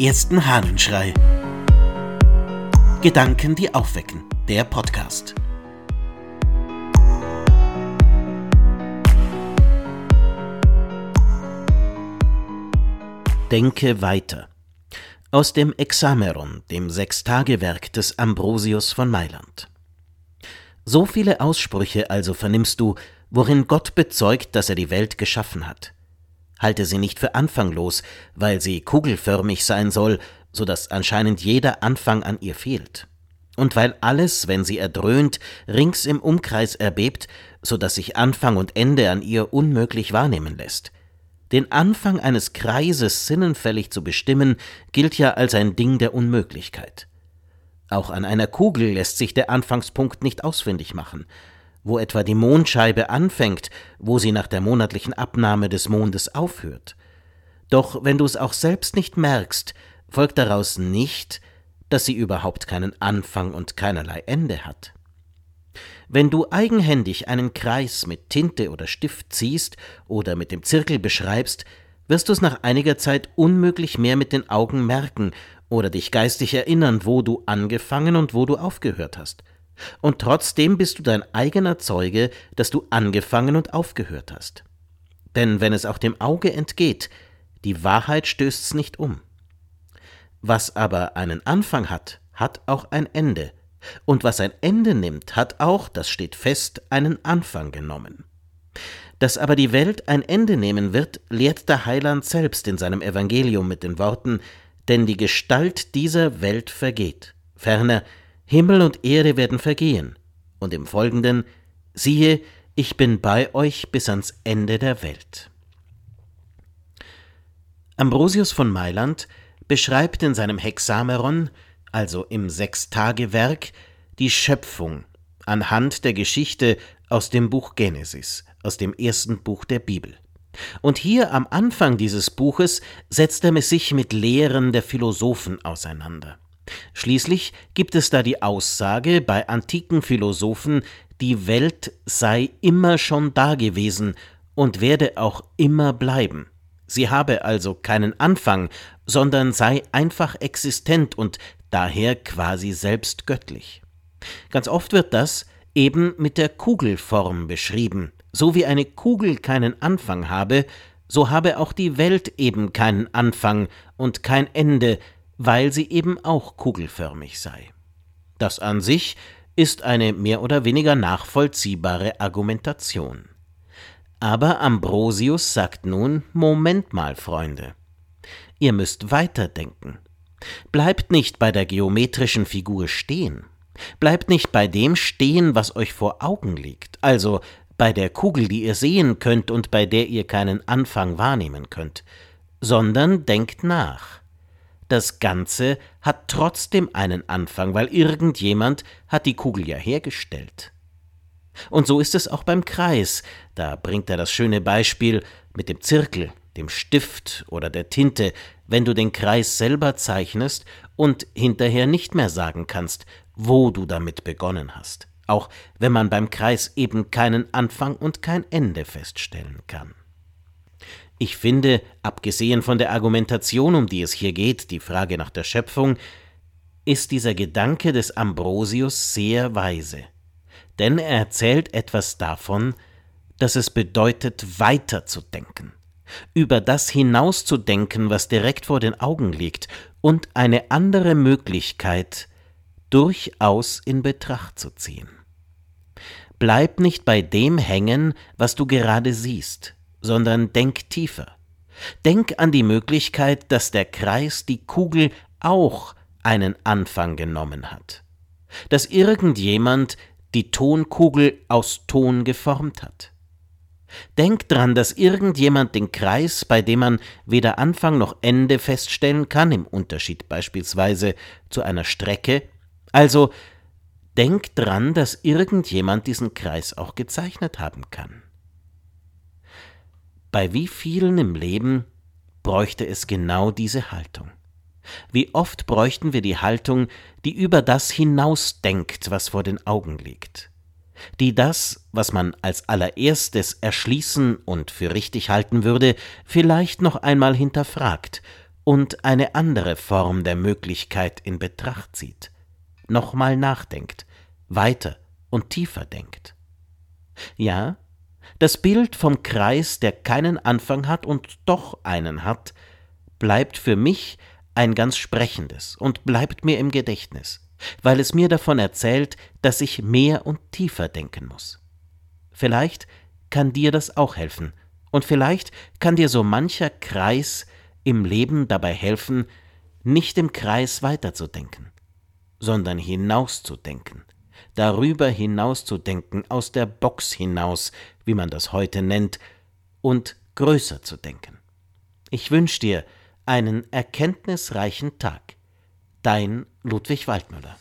ersten Hahnenschrei. Gedanken, die aufwecken. Der Podcast. Denke weiter. Aus dem Exameron, dem Sechstagewerk des Ambrosius von Mailand. So viele Aussprüche also vernimmst du, worin Gott bezeugt, dass er die Welt geschaffen hat halte sie nicht für anfanglos, weil sie kugelförmig sein soll, so dass anscheinend jeder Anfang an ihr fehlt. Und weil alles, wenn sie erdröhnt, rings im Umkreis erbebt, so dass sich Anfang und Ende an ihr unmöglich wahrnehmen lässt. Den Anfang eines Kreises sinnenfällig zu bestimmen, gilt ja als ein Ding der Unmöglichkeit. Auch an einer Kugel lässt sich der Anfangspunkt nicht ausfindig machen, wo etwa die Mondscheibe anfängt, wo sie nach der monatlichen Abnahme des Mondes aufhört. Doch wenn du es auch selbst nicht merkst, folgt daraus nicht, dass sie überhaupt keinen Anfang und keinerlei Ende hat. Wenn du eigenhändig einen Kreis mit Tinte oder Stift ziehst oder mit dem Zirkel beschreibst, wirst du es nach einiger Zeit unmöglich mehr mit den Augen merken oder dich geistig erinnern, wo du angefangen und wo du aufgehört hast. Und trotzdem bist du dein eigener Zeuge, dass du angefangen und aufgehört hast. Denn wenn es auch dem Auge entgeht, die Wahrheit stößt's nicht um. Was aber einen Anfang hat, hat auch ein Ende. Und was ein Ende nimmt, hat auch, das steht fest, einen Anfang genommen. Dass aber die Welt ein Ende nehmen wird, lehrt der Heiland selbst in seinem Evangelium mit den Worten, denn die Gestalt dieser Welt vergeht. Ferner, Himmel und Erde werden vergehen, und im Folgenden, siehe, ich bin bei euch bis ans Ende der Welt. Ambrosius von Mailand beschreibt in seinem Hexameron, also im Sechstagewerk, die Schöpfung anhand der Geschichte aus dem Buch Genesis, aus dem ersten Buch der Bibel. Und hier am Anfang dieses Buches setzt er sich mit Lehren der Philosophen auseinander. Schließlich gibt es da die Aussage bei antiken Philosophen, die Welt sei immer schon dagewesen und werde auch immer bleiben. Sie habe also keinen Anfang, sondern sei einfach existent und daher quasi selbst göttlich. Ganz oft wird das eben mit der Kugelform beschrieben. So wie eine Kugel keinen Anfang habe, so habe auch die Welt eben keinen Anfang und kein Ende, weil sie eben auch kugelförmig sei. Das an sich ist eine mehr oder weniger nachvollziehbare Argumentation. Aber Ambrosius sagt nun Moment mal, Freunde. Ihr müsst weiterdenken. Bleibt nicht bei der geometrischen Figur stehen. Bleibt nicht bei dem stehen, was euch vor Augen liegt, also bei der Kugel, die ihr sehen könnt und bei der ihr keinen Anfang wahrnehmen könnt, sondern denkt nach. Das Ganze hat trotzdem einen Anfang, weil irgendjemand hat die Kugel ja hergestellt. Und so ist es auch beim Kreis. Da bringt er das schöne Beispiel mit dem Zirkel, dem Stift oder der Tinte, wenn du den Kreis selber zeichnest und hinterher nicht mehr sagen kannst, wo du damit begonnen hast, auch wenn man beim Kreis eben keinen Anfang und kein Ende feststellen kann. Ich finde, abgesehen von der Argumentation, um die es hier geht, die Frage nach der Schöpfung, ist dieser Gedanke des Ambrosius sehr weise. Denn er erzählt etwas davon, dass es bedeutet, weiterzudenken, über das hinauszudenken, was direkt vor den Augen liegt, und eine andere Möglichkeit durchaus in Betracht zu ziehen. Bleib nicht bei dem hängen, was du gerade siehst, sondern denk tiefer. Denk an die Möglichkeit, dass der Kreis die Kugel auch einen Anfang genommen hat. Dass irgendjemand die Tonkugel aus Ton geformt hat. Denk dran, dass irgendjemand den Kreis, bei dem man weder Anfang noch Ende feststellen kann, im Unterschied beispielsweise zu einer Strecke, also denk dran, dass irgendjemand diesen Kreis auch gezeichnet haben kann. Bei wie vielen im Leben bräuchte es genau diese Haltung? Wie oft bräuchten wir die Haltung, die über das hinausdenkt, was vor den Augen liegt, die das, was man als allererstes erschließen und für richtig halten würde, vielleicht noch einmal hinterfragt und eine andere Form der Möglichkeit in Betracht zieht, nochmal nachdenkt, weiter und tiefer denkt. Ja, das Bild vom Kreis, der keinen Anfang hat und doch einen hat, bleibt für mich ein ganz sprechendes und bleibt mir im Gedächtnis, weil es mir davon erzählt, dass ich mehr und tiefer denken muss. Vielleicht kann dir das auch helfen, und vielleicht kann dir so mancher Kreis im Leben dabei helfen, nicht im Kreis weiterzudenken, sondern hinauszudenken, darüber hinauszudenken, aus der Box hinaus, wie man das heute nennt, und größer zu denken. Ich wünsche dir einen erkenntnisreichen Tag. Dein Ludwig Waldmüller.